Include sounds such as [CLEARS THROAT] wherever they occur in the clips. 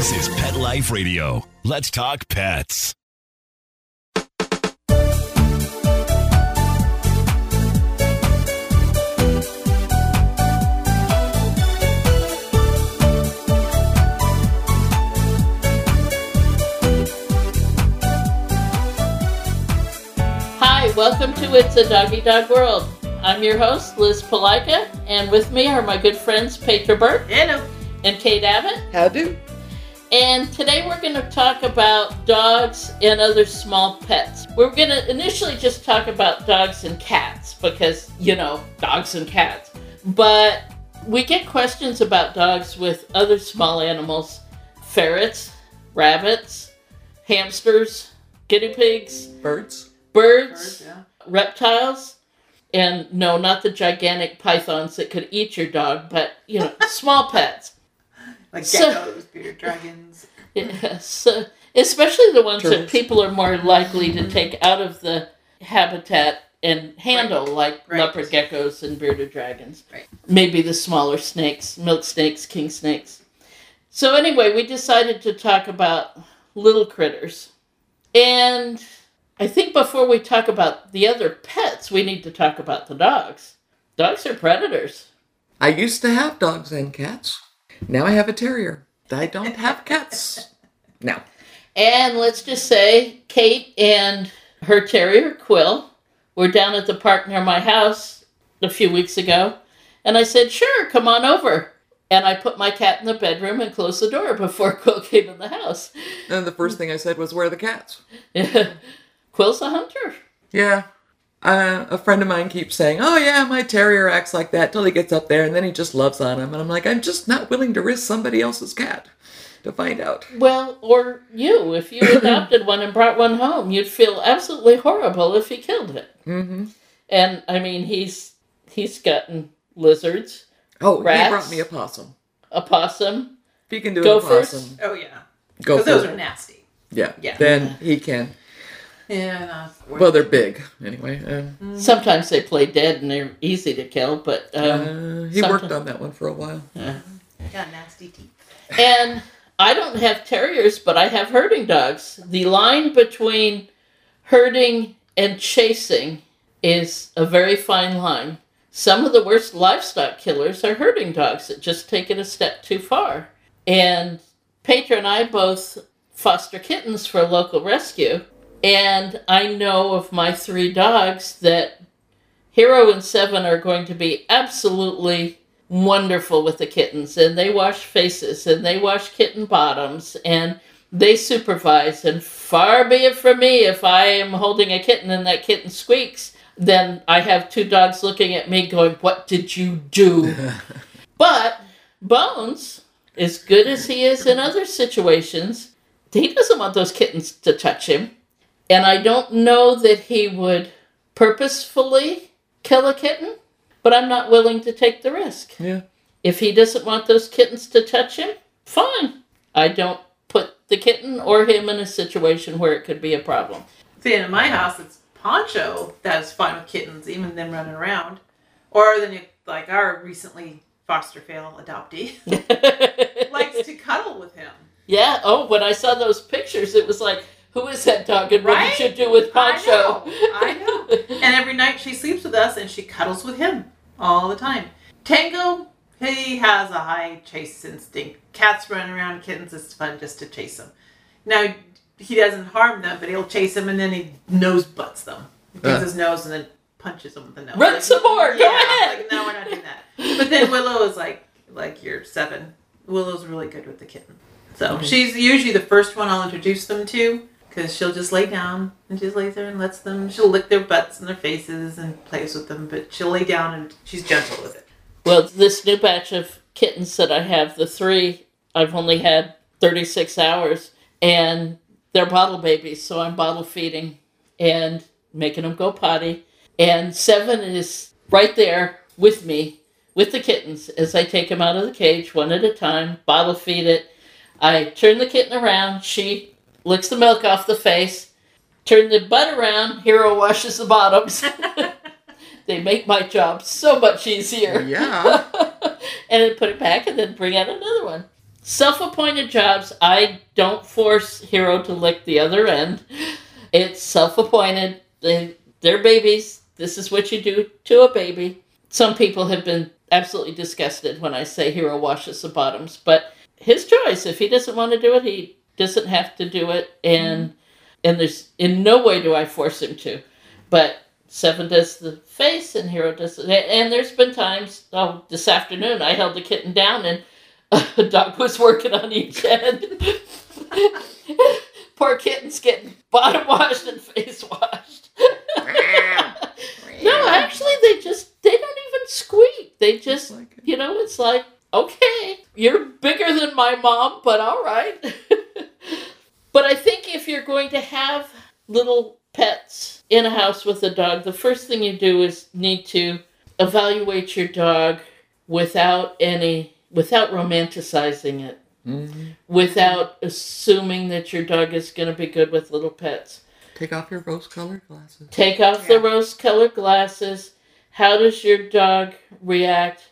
This is Pet Life Radio. Let's talk pets. Hi, welcome to It's a Doggy Dog World. I'm your host, Liz Palika, and with me are my good friends Petra Burke Hello. and Kate Abbott. How do? And today we're going to talk about dogs and other small pets. We're going to initially just talk about dogs and cats because, you know, dogs and cats. But we get questions about dogs with other small animals ferrets, rabbits, hamsters, guinea pigs, Birds? birds, yeah. reptiles. And no, not the gigantic pythons that could eat your dog, but, you know, [LAUGHS] small pets. Like So- geckos, bearded dragons. Yes, uh, especially the ones that people are more likely to take out of the habitat and handle, like Right. leopard geckos and bearded dragons. Right. Maybe the smaller snakes, milk snakes, king snakes. So, anyway, we decided to talk about little critters. And I think before we talk about the other pets, we need to talk about the dogs. Dogs are predators. I used to have dogs and cats. Now I have a terrier. I don't have cats. No. And let's just say Kate and her terrier, Quill, were down at the park near my house a few weeks ago. And I said, sure, come on over. And I put my cat in the bedroom and closed the door before [LAUGHS] Quill came in the house. And the first thing I said was, Where are the cats? [LAUGHS] Quill's a hunter. Yeah. Uh, a friend of mine keeps saying, Oh, yeah, my terrier acts like that till he gets up there and then he just loves on him. And I'm like, I'm just not willing to risk somebody else's cat to find out. Well, or you, if you [COUGHS] adopted one and brought one home, you'd feel absolutely horrible if he killed it. Mm-hmm. And I mean, he's he's gotten lizards, Oh, Rats? he brought me a possum. a possum. If he can do Gophers? a possum, Oh yeah. go Because for those it. are nasty. Yeah. Yeah. Then he can. Yeah. Well, they're big anyway. Uh, Sometimes they play dead and they're easy to kill, but um, uh, he worked on that one for a while. got nasty teeth. and I don't have terriers, but I have herding dogs. The line between herding and chasing is a very fine line. Some of the worst livestock killers are herding dogs that just take it a step too far. And Petra and I both foster kittens for a local rescue. And I know of my three dogs that Hero and Seven are going to be absolutely wonderful with the kittens. And they wash faces and they wash kitten bottoms and they supervise. And far be it from me if I am holding a kitten and that kitten squeaks, then I have two dogs looking at me going, What did you do? [LAUGHS] but Bones, as good as he is in other situations, he doesn't want those kittens to touch him. And I don't know that he would purposefully kill a kitten, but I'm not willing to take the risk. Yeah. If he doesn't want those kittens to touch him, fine. I don't put the kitten or him in a situation where it could be a problem. See, in my house, it's Poncho that's fine with kittens, even them running around. Or then like our recently foster fail adoptee [LAUGHS] likes to cuddle with him. yeah. Oh, when I saw those pictures, it was like, who is that dog and what Right? did you do with Pancho? I know, I [LAUGHS] And every night she sleeps with us and she cuddles with him all the time. Tango, he has a high chase instinct. Cats run around, kittens, it's fun just to chase them. Now, he doesn't harm them, but he'll chase them and then he nose butts them. He takes Uh. his nose and then punches them with the nose. Run some more, go Yeah, ahead. Like, no, we're not doing that. But then Willow is like, like you're seven. Willow's really good with the kitten. So she's usually the first one I'll introduce them to because she'll just lay down and just lays there and lets them. She'll lick their butts and their faces and plays with them, but she'll lay down and she's gentle with it. Well, this new batch of kittens that I have, the three, I've only had 36 hours, and they're bottle babies, so I'm bottle feeding and making them go potty. And Seven is right there with me, with the kittens, as I take them out of the cage one at a time, bottle feed it. I turn the kitten around, she licks the milk off the face, turn the butt around, Hero washes the bottoms. [LAUGHS] they make my job so much easier Yeah. [LAUGHS] and then put it back and then bring out another one. self appointed jobs. I don't force Hero to lick the other end. It's self appointed. They, they're babies. This is what you do to a baby. Some people have been absolutely disgusted when I say Hero washes the bottoms, but his choice. If he doesn't want to do it, he doesn't have to do it. And mm-hmm. and there's in no way do I force him to. But Seven does the face and Hero does the, and there's been times oh this afternoon I held the kitten down and a dog was working on each end. [LAUGHS] Poor kitten's getting bottom washed and face washed. [LAUGHS] no, actually they just they don't even squeak. They just like you know, it's like, okay, you're bigger than my mom, but all right. [LAUGHS] but I think if you're going to have little pets in a house with a dog, the first thing you do is need to evaluate your dog without any without romanticizing it, Mhm. without assuming that your dog is going to be good with little pets. Take off your rose-colored glasses. Take off Yeah. the rose colored glasses. How does your dog react?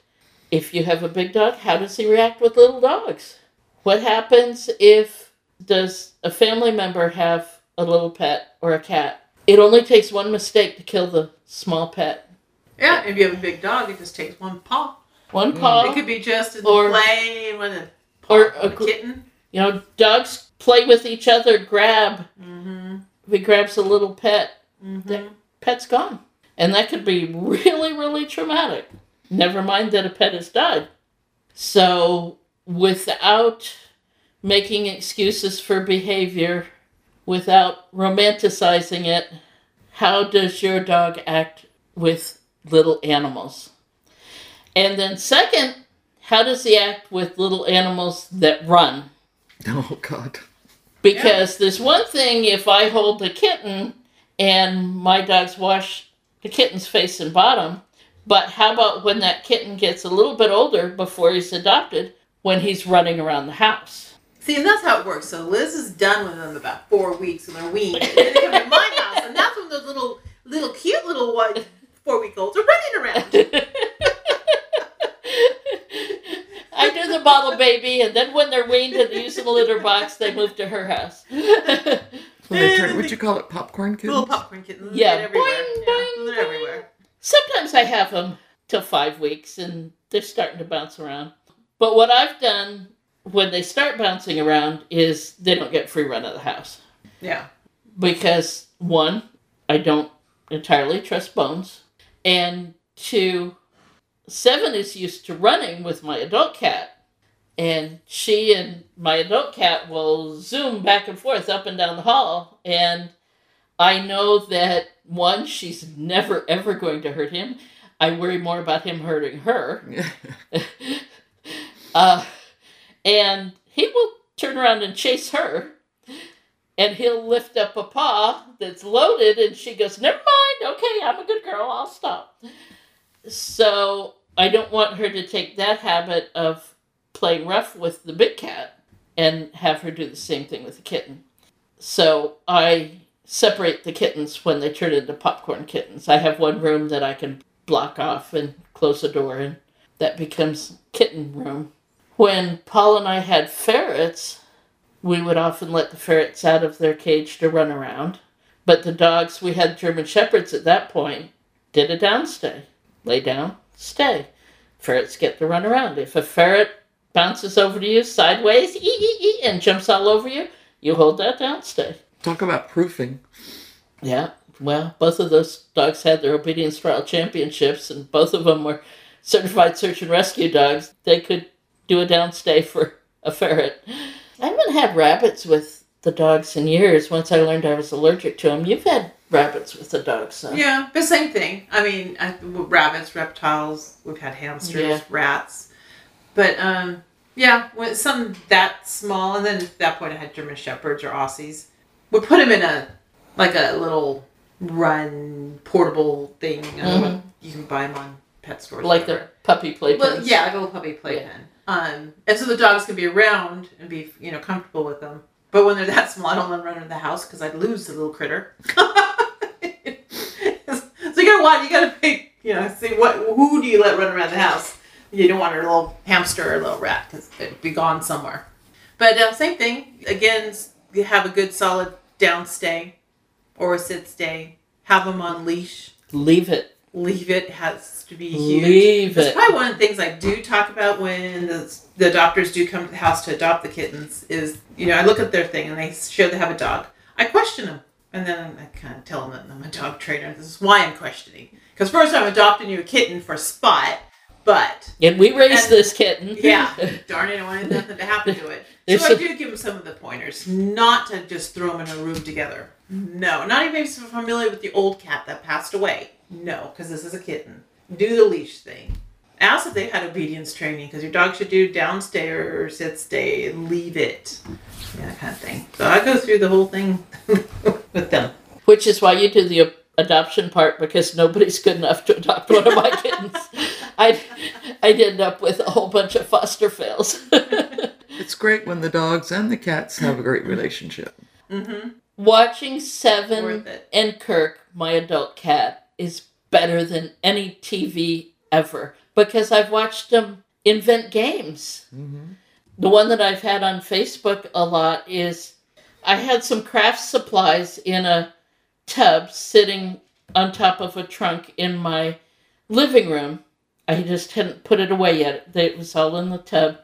If you have a big dog, how does he react with little dogs? What happens if does a family member have a little pet or a cat? It only takes one mistake to kill the small pet. Yeah, if you have a big dog, it just takes one paw. One Mm. paw. It could be just as Or- plain with a paw or a a kitten. You know, dogs play with each other, grab. Mm-hmm. If he grabs a little pet, Mm-hmm. the pet's gone. And that could be really, really traumatic. Never mind that a pet has died. So, without making excuses for behavior, without romanticizing it, how does your dog act with little animals? And then, second, how does he act with little animals that run? Oh God. Because there's one thing if I hold the kitten and my dogs wash the kitten's face and bottom, but how about when that kitten gets a little bit older before he's adopted, when he's running around the house? See, and that's how it works. So Liz is done with them about four weeks, and they're weaned. And then they come to my [LAUGHS] house, and that's when those little, little cute little one, four week olds are running around. [LAUGHS] I do the bottle baby, and then when they're weaned and use the litter box, they move to her house. When they turn, [LAUGHS] would you call it popcorn kittens? Little popcorn kittens. Yeah, They're everywhere. boing, yeah, boing, they're boing. everywhere. Sometimes I have them till five weeks and they're starting to bounce around. But what I've done when they start bouncing around is they don't get free run of the house. Yeah. Because one, I don't entirely trust Bones. And two, Seven is used to running with my adult cat. And she and my adult cat will zoom back and forth up and down the hall. And I know that one, she's never ever going to hurt him. I worry more about him hurting her. [LAUGHS] uh, and he will turn around and chase her. And he'll lift up a paw that's loaded, and she goes, Never mind, okay, I'm a good girl, I'll stop. So I don't want her to take that habit of playing rough with the big cat and have her do the same thing with the kitten. So I separate the kittens when they turn into popcorn kittens. I have one room that I can block off and close the door, and that becomes kitten room. When Paul and I had ferrets, we would often let the ferrets out of their cage to run around. But the dogs, we had German Shepherds at that point, did a downstay. Lay down, stay. Ferrets get to run around. If a ferret bounces over to you sideways, ee, ee, ee, and jumps all over you, you hold that downstay. Talk about proofing. Yeah, well, both of those dogs had their obedience trial championships, and both of them were certified search and rescue dogs. They could do a downstay for a ferret. I haven't had rabbits with the dogs in years. Once I learned I was allergic to them. You've had rabbits with the dogs, so. Yeah, but same thing. I mean, I, rabbits, reptiles. We've had hamsters, Yeah. rats. But um, yeah, when some that small, and then at that point I had German shepherds or Aussies. We put them in a like a little run portable thing. Know you can buy them on pet stores. Mm-hmm. Like their puppy playpens. Well, yeah, like a little puppy playpen. Um, and so the dogs can be around and be, you know, comfortable with them. But when they're that small, I don't let them run into the house because I'd lose the little critter. [LAUGHS] so you gotta watch. You gotta pick. You know, see what who do you let run around the house. You don't want a little hamster or a little rat because it'd be gone somewhere. But uh, same thing. Again, have a good solid down stay or a sit stay. Have them on leash. Leave it. Leave it has to be huge. Leave That's it. probably one of the things I do talk about when the, the doctors do come to the house to adopt the kittens. Is you know I look at their thing and they show they have a dog. I question them and then I kind of tell them that I'm a dog trainer. This is why I'm questioning. Because first I'm adopting you a kitten for spot, but And we raised And- this kitten. yeah, [LAUGHS] darn it, I wanted nothing to happen to it. There's So I a- do give them some of the pointers, not to just throw them in a room together. No, not even if you're familiar with the old cat that passed away. No, because this is a kitten. Do the leash thing. Ask if they've had obedience training, because your dog should do downstays, sit, stay, leave it. Yeah, that kind of thing. So I go through the whole thing [LAUGHS] with them. Which is why you do the adoption part because nobody's good enough to adopt one of my kittens. [LAUGHS] I'd, I'd end up with a whole bunch of foster fails. [LAUGHS] It's great when the dogs and the cats have a great relationship. Mm-hmm. Watching Seven and Kirk, my adult cat, is better than any TV ever because I've watched them invent games. The one that I've had on Facebook a lot is I had some craft supplies in a tub sitting on top of a trunk in my living room. I just hadn't put it away yet. It was all in the tub.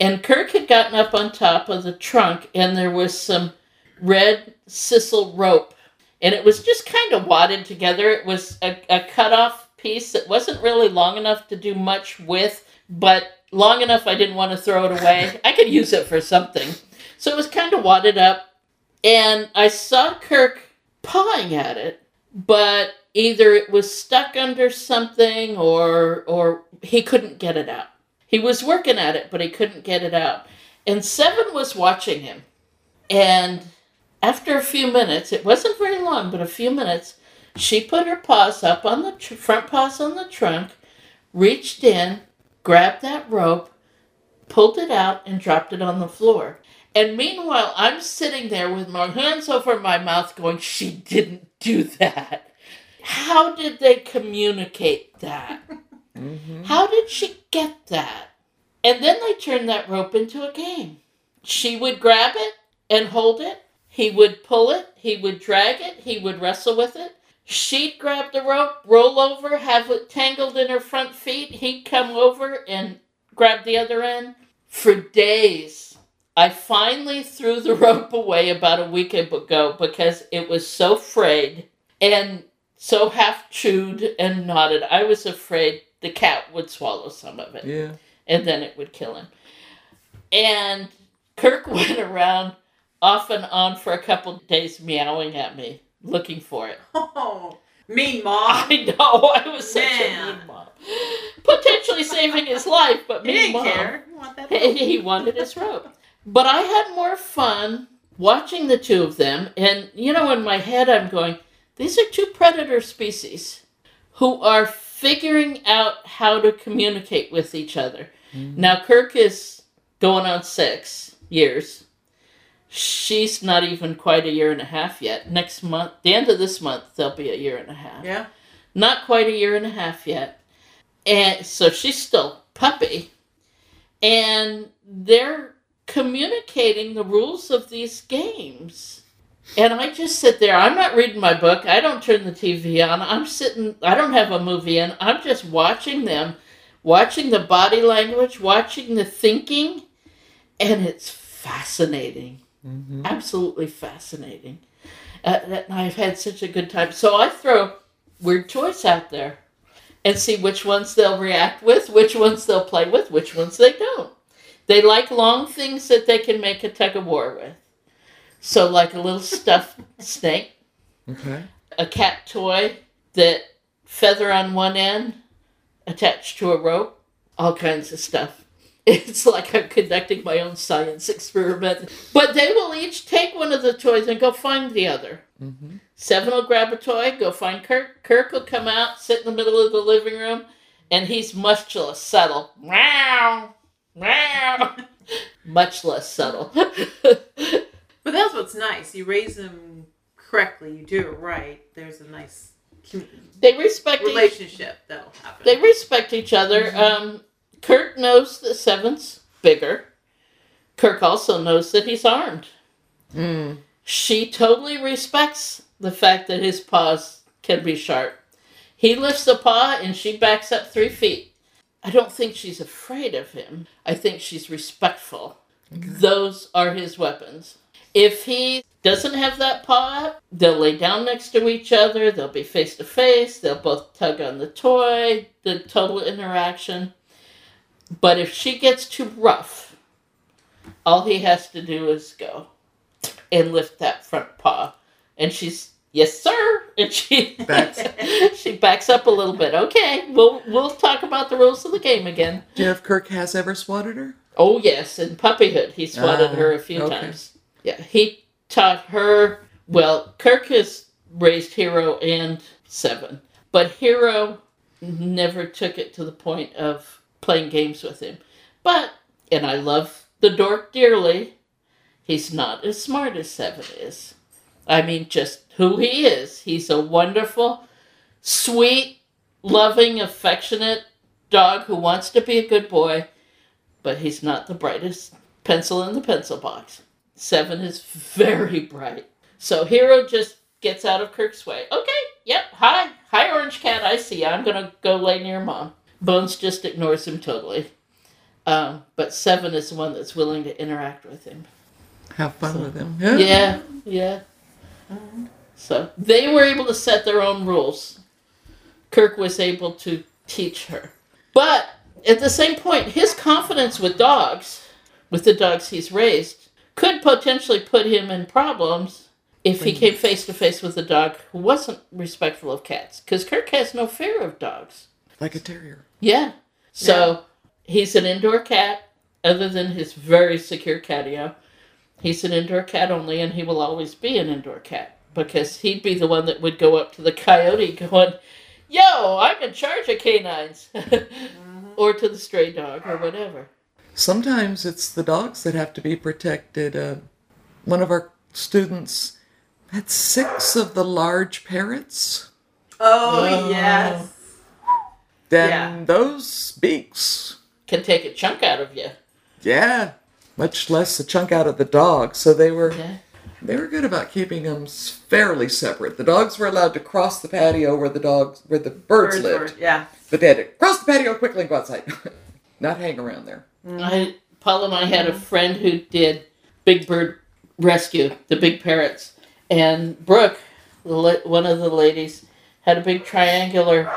And Kirk had gotten up on top of the trunk, and there was some red sisal rope. And it was just kind of wadded together. It was a, a cut off piece that wasn't really long enough to do much with, but long enough I didn't want to throw it away. [LAUGHS] I could use it for something. So it was kind of wadded up. And I saw Kirk pawing at it, but either it was stuck under something or or he couldn't get it out. He was working at it, but he couldn't get it out. And Seven was watching him. And after a few minutes, it wasn't very long, but a few minutes, she put her paws up on the tr- front paws on the trunk, reached in, grabbed that rope, pulled it out, and dropped it on the floor. And meanwhile, I'm sitting there with my hands over my mouth going, She didn't do that. How did they communicate that? Mm-hmm. How did she get that? And then they turned that rope into a game. She would grab it and hold it. He would pull it. He would drag it. He would wrestle with it. She'd grab the rope, roll over, have it tangled in her front feet. He'd come over and grab the other end. For days, I finally threw the [LAUGHS] rope away about a week ago because it was so frayed and so half chewed and knotted. I was afraid the cat would swallow some of it Yeah. and then it would kill him. And Kirk [LAUGHS] went around off and on for a couple of days meowing at me, looking for it. [LAUGHS] Oh, mean mom. I know, I was such Man. a mean mom. Potentially saving his life, but He mean didn't mom. care. Want that He he wanted his rope. But I had more fun watching the two of them. And, you know, in my head, I'm going, these are two predator species who are figuring out how to communicate with each other. Mm. Now, Kirk is going on six years. She's not even quite a year and a half yet. Next month, the end of this month, they'll be a year and a half Yeah. not quite a year and a half yet. And so she's still puppy. And they're communicating the rules of these games. And I just sit there. I'm not reading my book. I don't turn the TV on. I'm sitting, I don't have a movie in. I'm just watching them, watching the body language, watching the thinking. And it's fascinating. Absolutely fascinating. Uh, that- I've had such a good time. So I throw weird toys out there and see which ones they'll react with, which ones they'll play with, which ones they don't. They like long things that they can make a tug of war with. So, like a little stuffed [LAUGHS] snake, Okay. a cat toy that feather on one end attached to a rope, all kinds of stuff. [LAUGHS] It's like I'm conducting my own science experiment. But they will each take one of the toys and go find the other. Mm-hmm. Seven will grab a toy, go find Kirk. Kirk will come out, sit in the middle of the living room, and he's less subtle. Meow. [LAUGHS] much less subtle. [LAUGHS] [LAUGHS] But that's what's nice. You raise them correctly. You do it right. There's a nice they respect each relationship that'll happen. they respect each other. Um, Kirk knows that Seven's bigger. Kirk also knows that he's armed. She totally respects the fact that his paws can be sharp. He lifts a paw and she backs up three feet. I don't think she's afraid of him. I think she's respectful. Those are his weapons. If he doesn't have that paw up, they'll lay down next to each other, they'll be face to face, they'll both tug on the toy, the total interaction. But if she gets too rough, all he has to do is go and lift that front paw. And she's, yes, sir. And she Backs. [LAUGHS] she backs up a little bit. Okay, we'll we'll talk about the rules of the game again. Do you know if Kirk has ever swatted her? Oh yes, in puppyhood he swatted Ah, her a few okay. times. Yeah, he taught her. Well, Kirk has raised Hero and Seven, but Hero never took it to the point of playing games with him. But and I love the dork dearly. He's not as smart as Seven is. I mean, just who he is. He's a wonderful, sweet, loving, affectionate dog who wants to be a good boy but he's not the brightest pencil in the pencil box. Seven is very bright. So Hero just gets out of Kirk's way. Okay, yep, hi, hi, Orange Cat, I see. you. I'm gonna go lay near Mom. Bones just ignores him totally. Um, but Seven is the one that's willing to interact with him. Have fun with him. Yeah, yeah. So they were able to set their own rules. Kirk was able to teach her. But at the same point, his confidence with dogs, with the dogs he's raised, could potentially put him in problems if he came face to face with a dog who wasn't respectful of cats. Because Kirk has no fear of dogs. Like a terrier. Yeah. So he's an indoor cat, other than his very secure catio. He's an indoor cat only, and he will always be an indoor cat because he'd be the one that would go up to the coyote going, Yo, I'm in charge of canines. [LAUGHS] or to the stray dog or whatever. Sometimes it's the dogs that have to be protected. Uh, one of our students had six of the large parrots. Oh, Oh. yes. Then Yeah. those beaks, Can take a chunk out of you. yeah, much less a chunk out of the dog. So they were Yeah. They were good about keeping them fairly separate. The dogs were allowed to cross the patio where the dogs where the birds, Birds lived, were- yeah. but they had to cross the patio quickly and go outside, [LAUGHS] not hang around there. I, Paul and I had a friend who did Big Bird Rescue, the big parrots. And Brooke, one of the ladies, had a big triangular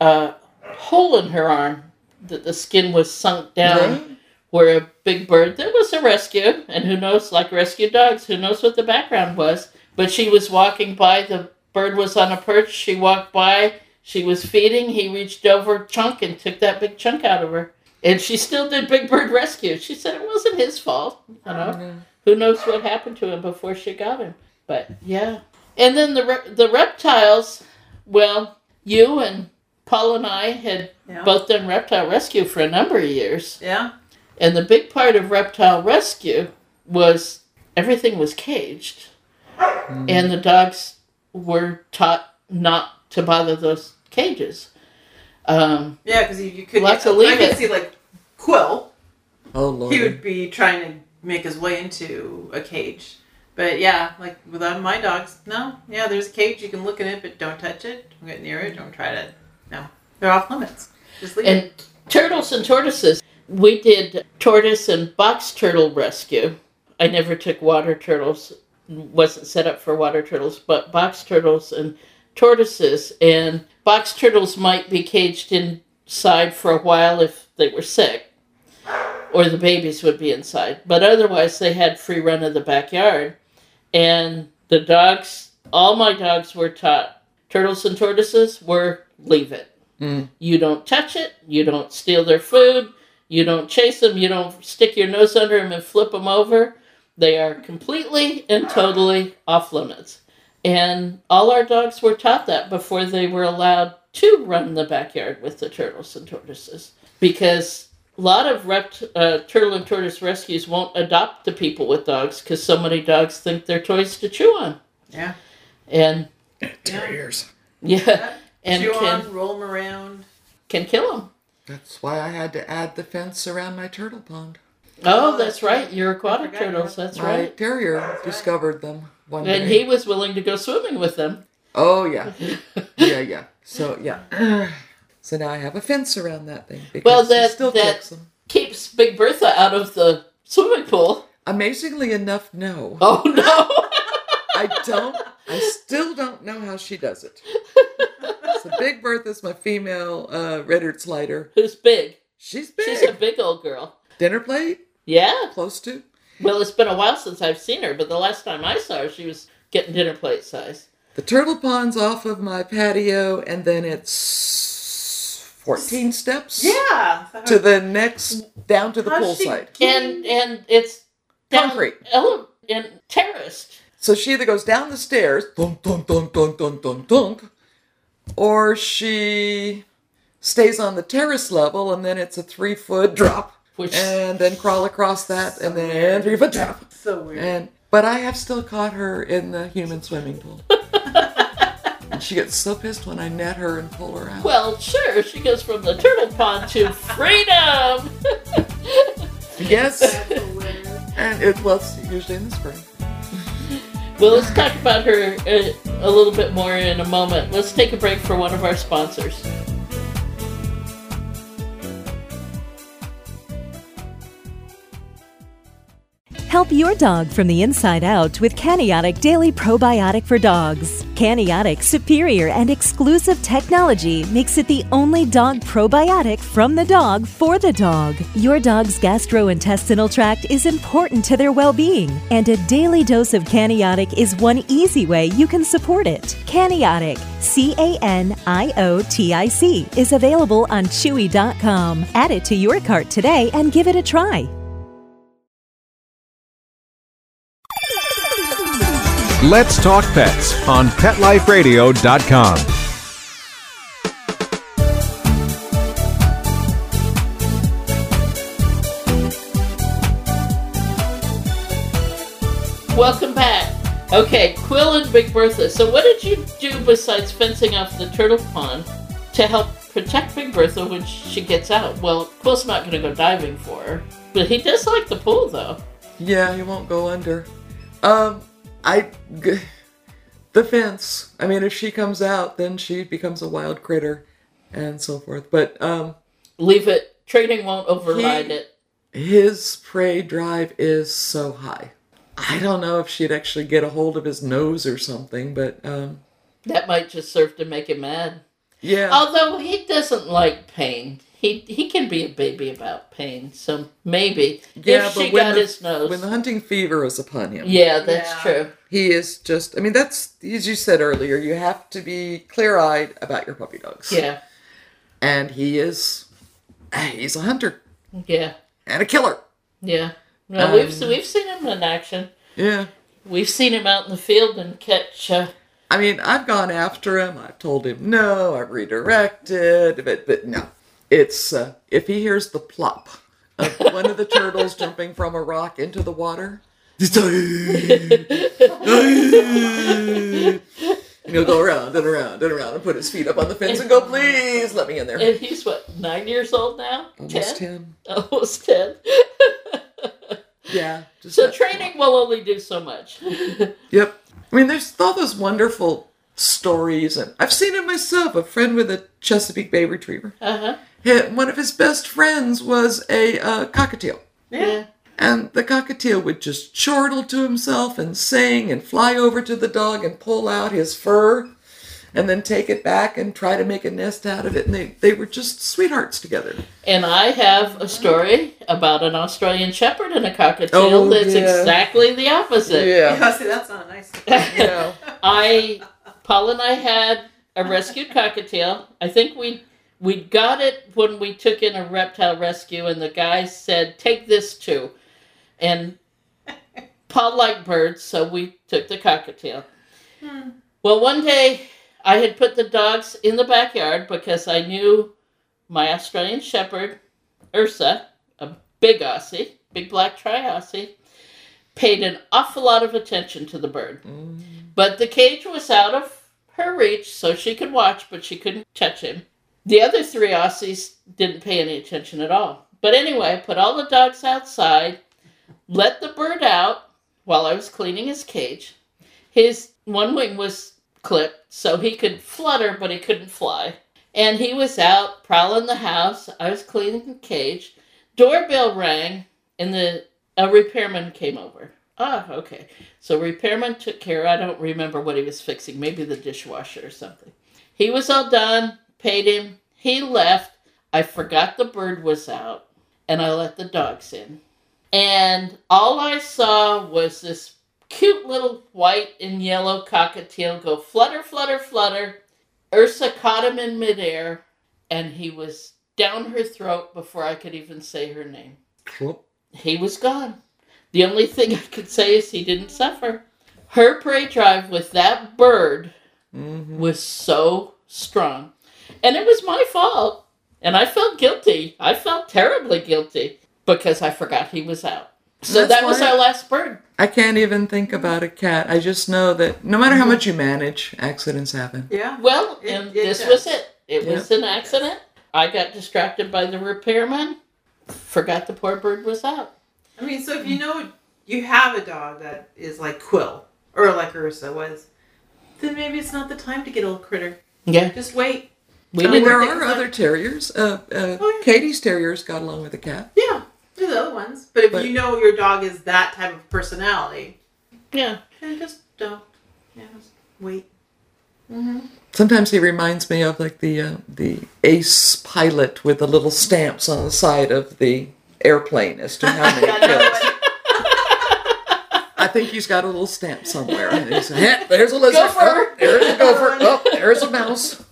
uh, hole in her arm that the skin was sunk down Right? Where a big bird that was a rescue and who knows like rescue dogs who knows what the background was. But she was walking by the bird was on a perch she walked by she was feeding he reached over chunk and took that big chunk out of her. And she still did big bird rescue. She said it wasn't his fault you know. Mm-hmm. Who knows what happened to him before she got him but yeah. And then the re- the reptiles well you and paul and i had Yeah. both done reptile rescue for a number of years. Yeah. And the big part of reptile rescue was everything was caged. And the dogs were taught not to bother those cages. Um, Yeah, because you, you could. Lots get, of leave I could see like Quill. Oh lord. He would be trying to make his way into a cage. But yeah, like with uh, my dogs, no. Yeah, there's a cage. You can look in it, but don't touch it. Don't get near it. Don't try to. No, they're off limits. Just leave it. and turtles and tortoises. We did tortoise and box turtle rescue. I never took water turtles, wasn't set up for water turtles, but box turtles and tortoises. And box turtles might be caged inside for a while if they were sick, or the babies would be inside. But otherwise, they had free run of the backyard. And the dogs, all my dogs were taught turtles and tortoises were leave it. Mm. You don't touch it. You don't steal their food. You don't chase them. You don't stick your nose under them and flip them over. They are completely and totally off limits. And all our dogs were taught that before they were allowed to run the backyard with the turtles and tortoises. Because a lot of rept, uh, turtle and tortoise rescues won't adopt the people with dogs because so many dogs think they're toys to chew on. yeah. And [LAUGHS] Terriers. yeah, and Chew can, on, roll them around. can kill them. That's why I had to add the fence around my turtle pond. Oh, that's right. Your aquatic turtles. about That's my right. terrier discovered them one day. And he was willing to go swimming with them. Oh yeah, [LAUGHS] yeah, yeah. So yeah. [CLEARS THROAT] So now I have a fence around that thing because Well, he that- still that- kicks them. Keeps Big Bertha out of the swimming pool. Amazingly enough, no. Oh no! [LAUGHS] I don't. I still don't know how she does it. [LAUGHS] So Big Bertha's my female uh, red-eared slider. Who's big? She's big. She's a big old girl. Dinner plate, Yeah. close to. Well, it's been a while since I've seen her, but the last time I saw her, she was getting dinner plate size. The turtle pond's off of my patio, and then it's 14 steps Yeah. To the next, down to the How's she- poolside. And and it's down Concrete. ele- and terraced. So she either goes down the stairs, dunk, dunk, dunk, dunk, dunk, dunk, dunk, or she stays on the terrace level, and then it's a three foot drop, Which and then crawl across that, and then three foot drop. [LAUGHS] so weird. And but I have still caught her in the human swimming pool. [LAUGHS] and she gets so pissed when I net her and pull her out. well, sure, she goes from the turtle pond to freedom. [LAUGHS] yes, and it was usually in the spring. well, let's talk about her uh, a little bit more in a moment. Let's take a break for one of our sponsors. Help your dog from the inside out with Caniotic Daily Probiotic for Dogs. Caniotic's superior and exclusive technology makes it the only dog probiotic from the dog for the dog. Your dog's gastrointestinal tract is important to their well being, and a daily dose of Caniotic is one easy way you can support it. Caniotic, C A N I O T I C, is available on Chewy.com. Add it to your cart today and give it a try. Let's Talk Pets on PetLifeRadio.com. Welcome back. Okay, Quill and Big Bertha. So, what did you do besides fencing off the turtle pond to help protect Big Bertha when she gets out? Well, Quill's not going to go diving for her, but he does like the pool, though. Yeah, he won't go under. Um, I. G- the fence. I mean, if she comes out, then she becomes a wild critter, and so forth. But um, Leave it. Training won't override He- it. his prey drive is so high. I don't know if she'd actually get a hold of his nose or something, but um, That might just serve to make him mad. yeah. Although he doesn't like pain. He he can be a baby about pain, so maybe yeah, if she when got the, his nose. when the hunting fever is upon him, yeah, that's Yeah. true. he is just. I mean, that's as you said earlier. You have to be clear-eyed about your puppy dogs. Yeah, and he is. He's a hunter yeah, and a killer. yeah. Well, Um, we've we've seen him in action. Yeah. We've seen him out in the field and catch. Uh, I mean, I've gone after him. I've told him no. I've redirected, but but no. It's uh, if he hears the plop of one of the turtles [LAUGHS] jumping from a rock into the water, and [LAUGHS] he'll go around and around and around and put his feet up on the fence and go, "Please let me in there." and he's what nine years old now? Almost ten. Almost ten. [LAUGHS] Yeah. Just so training will only do so much. Yep. I mean, there's all those wonderful stories, and I've seen it myself. A friend with a Chesapeake Bay Retriever. uh huh. Hi- One of his best friends was a uh, cockatiel. Yeah. And the cockatiel would just chortle to himself and sing and fly over to the dog and pull out his fur and then take it back and try to make a nest out of it. And they, they were just sweethearts together. And I have a story about an Australian Shepherd and a cockatiel Oh, that's yeah. exactly the opposite. Yeah, [LAUGHS] see, that's not nice. Yeah. [LAUGHS] I, Paul and I had a rescued cockatiel. I think we we got it when we took in a reptile rescue, and the guy said, "Take this too," and Paul liked birds, so we took the cockatiel. Hmm. Well, one day I had put the dogs in the backyard because I knew my Australian Shepherd, Ursa, a big Aussie, big black tri Aussie, paid an awful lot of attention to the bird. Mm. But the cage was out of her reach, so she could watch, but she couldn't touch him. The other three Aussies didn't pay any attention at all. But anyway, I put all the dogs outside, let the bird out while I was cleaning his cage. His one wing was clipped, so he could flutter, but he couldn't fly. And he was out prowling the house. I was cleaning the cage. Doorbell rang, and the a repairman came over. Ah, okay. So repairman took care. I don't remember what he was fixing. Maybe the dishwasher or something. He was all done. Paid him. He left. I forgot the bird was out, and I let the dogs in. And all I saw was this cute little white and yellow cockatiel go flutter, flutter, flutter. Ursa caught him in midair, and he was down her throat before I could even say her name. Clop. He was gone. The only thing I could say is he didn't suffer. Her prey drive with that bird Mhm. was so strong. And it was my fault. And I felt guilty. I felt terribly guilty because I forgot he was out. So That's that was our last bird. I can't even think about a cat. I just know that no matter how much you manage, accidents happen. Yeah. Well, It- and it this does. was it. It Yeah. was an accident. I got distracted by the repairman, forgot the poor bird was out. I mean, so if you know you have a dog that is like Quill or like Ursa was, then maybe it's not the time to get a little critter. Yeah. Just wait. We So I mean, didn't there are other like- terriers. Uh, uh, Oh, yeah. Katie's terriers got along with the cat. Yeah, there's other ones. But if But- you know your dog is that type of personality, Yeah. then just don't. Yeah, just wait. Sometimes he reminds me of like the uh, the ace pilot with the little stamps on the side of the airplane as to how many [LAUGHS] Got kills. I think he's got a little stamp somewhere. He's, "Heh, there's a lizard. Gopher. Oh, there's a gopher. Oh, there's a mouse.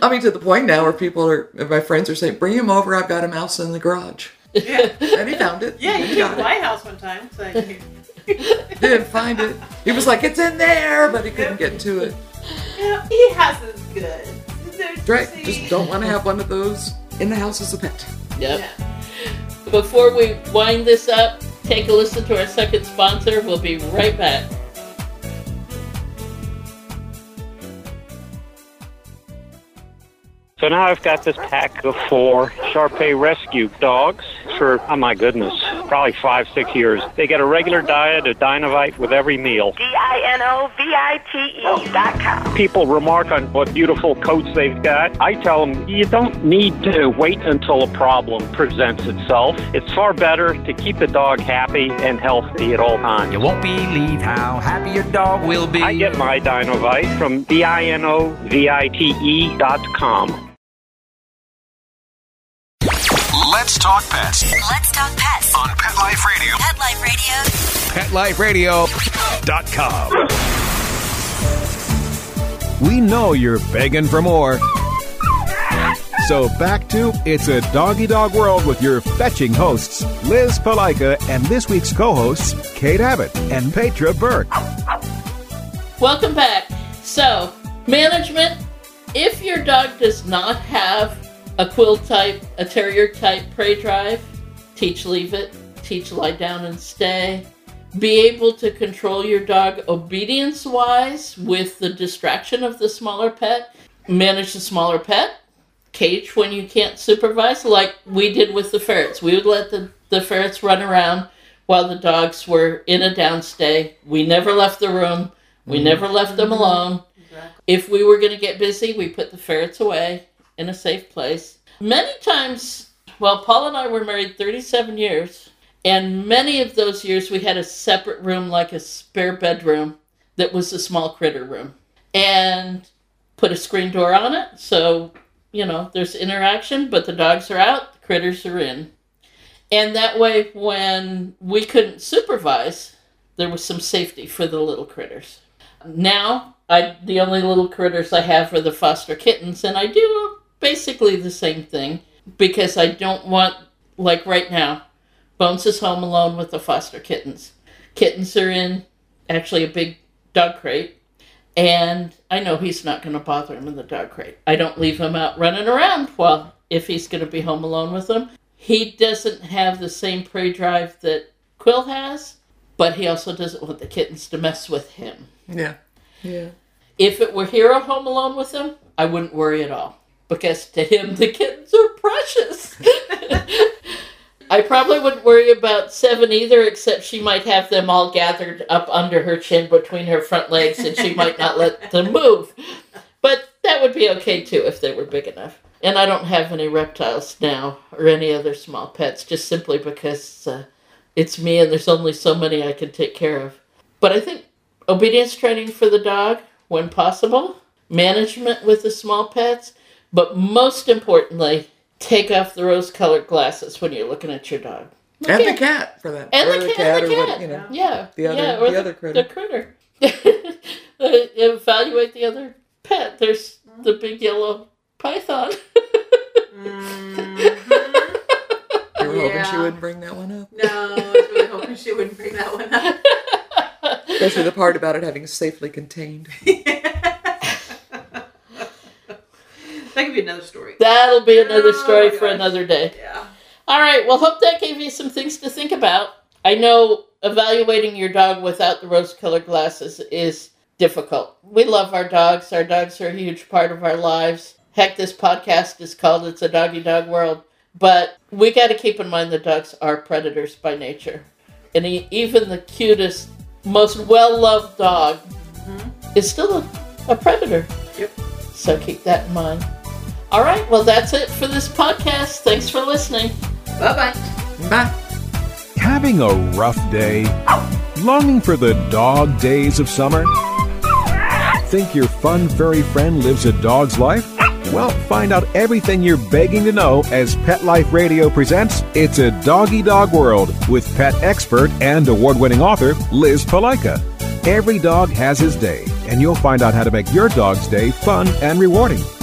I mean, to the point now where people are, my friends are saying, "Bring him over. I've got a mouse in the garage." Yeah, And he found it. yeah. He You came to my house one time. So I, [LAUGHS] Didn't find it. He was like, "It's in there," but he couldn't get to it. yeah, he has his good. There's- Right? Just don't want to have one of those in the house as a pet. Yep. Yeah. Before we wind this up, take a listen to our second sponsor. We'll be right back. So now I've got this pack of four Shar-Pei rescue dogs for, oh my goodness, probably five, six years. They get a regular diet of Dinovite with every meal. D-I-N-O-V-I-T-E oh. dot com. People remark on what beautiful coats they've got. I tell them you don't need to wait until a problem presents itself. It's far better to keep the dog happy and healthy at all times. You won't believe how happy your dog will be. I get my Dinovite from D-I-N-O-V-I-T-E E dot com. Let's talk pets Let's talk pets. on Pet Life Radio. Pet Life Radio. PetLifeRadio.com. We know you're begging for more. So back to It's a Doggy Dog World with your fetching hosts, Liz Palika, and this week's co hosts, Kate Abbott and Petra Burke. Welcome back. So, management if your dog does not have a quill type, a terrier type prey drive, teach leave it, teach lie down and stay. Be able to control your dog obedience wise with the distraction of the smaller pet. Manage the smaller pet. Cage when you can't supervise, like we did with the ferrets. We would let the, the ferrets run around while the dogs were in a downstay. We never left the room. We mm-hmm. never left them mm-hmm. alone. Exactly. If we were going to get busy, we put the ferrets away in a safe place. Many times, well, Paul and I were married 37 years, and many of those years we had a separate room, like a spare bedroom, that was a small critter room. And put a screen door on it, so, you know, there's interaction, but the dogs are out, the critters are in. And that way, when we couldn't supervise, there was some safety for the little critters. Now, I the only little critters I have are the foster kittens, and I do basically the same thing because I don't want like right now. Bones is home alone with the foster kittens. Kittens are in actually a big dog crate, and I know he's not going to bother him in the dog crate. I don't leave him out running around. Well, if he's going to be home alone with them, he doesn't have the same prey drive that Quill has, but he also doesn't want the kittens to mess with him. Yeah. Yeah. If it were Hero home alone with him, I wouldn't worry at all. Because to him the kittens are precious. [LAUGHS] I probably wouldn't worry about Seven either, except she might have them all gathered up under her chin between her front legs and she might not let them move. But that would be okay too if they were big enough. And I don't have any reptiles now or any other small pets, just simply because uh, it's me and there's only so many I can take care of. But I think obedience training for the dog when possible, management with the small pets, but most importantly, take off the rose colored glasses when you're looking at your dog. Look And the cat for that. And or the cat, the or cat. what, you know. Yeah. the other- yeah, or the other critter. The critter. [LAUGHS] Uh, Evaluate the other pet. There's the big yellow python. [LAUGHS] You were hoping she wouldn't bring that one up. No, I was really hoping she wouldn't bring that one up. Especially the part about it having safely contained. [LAUGHS] That could be another story. That'll be another Oh, story for another day. Yeah. All right. Well, hope that gave you some things to think about. I know evaluating your dog without the rose colored glasses is difficult. We love our dogs. Our dogs are a huge part of our lives. Heck, this podcast is called It's a Doggy Dog World. But we got to keep in mind that dogs are predators by nature. And even the cutest, most well loved dog mm-hmm. is still a, a predator. Yep. So keep that in mind. All right. Well, that's it for this podcast. Thanks for listening. Bye bye. Bye. Having a rough day? Longing for the dog days of summer? Think your fun furry friend lives a dog's life? Well, find out everything you're begging to know as Pet Life Radio presents It's a Doggy Dog World with pet expert and award winning author Liz Palika. Every dog has his day, and you'll find out how to make your dog's day fun and rewarding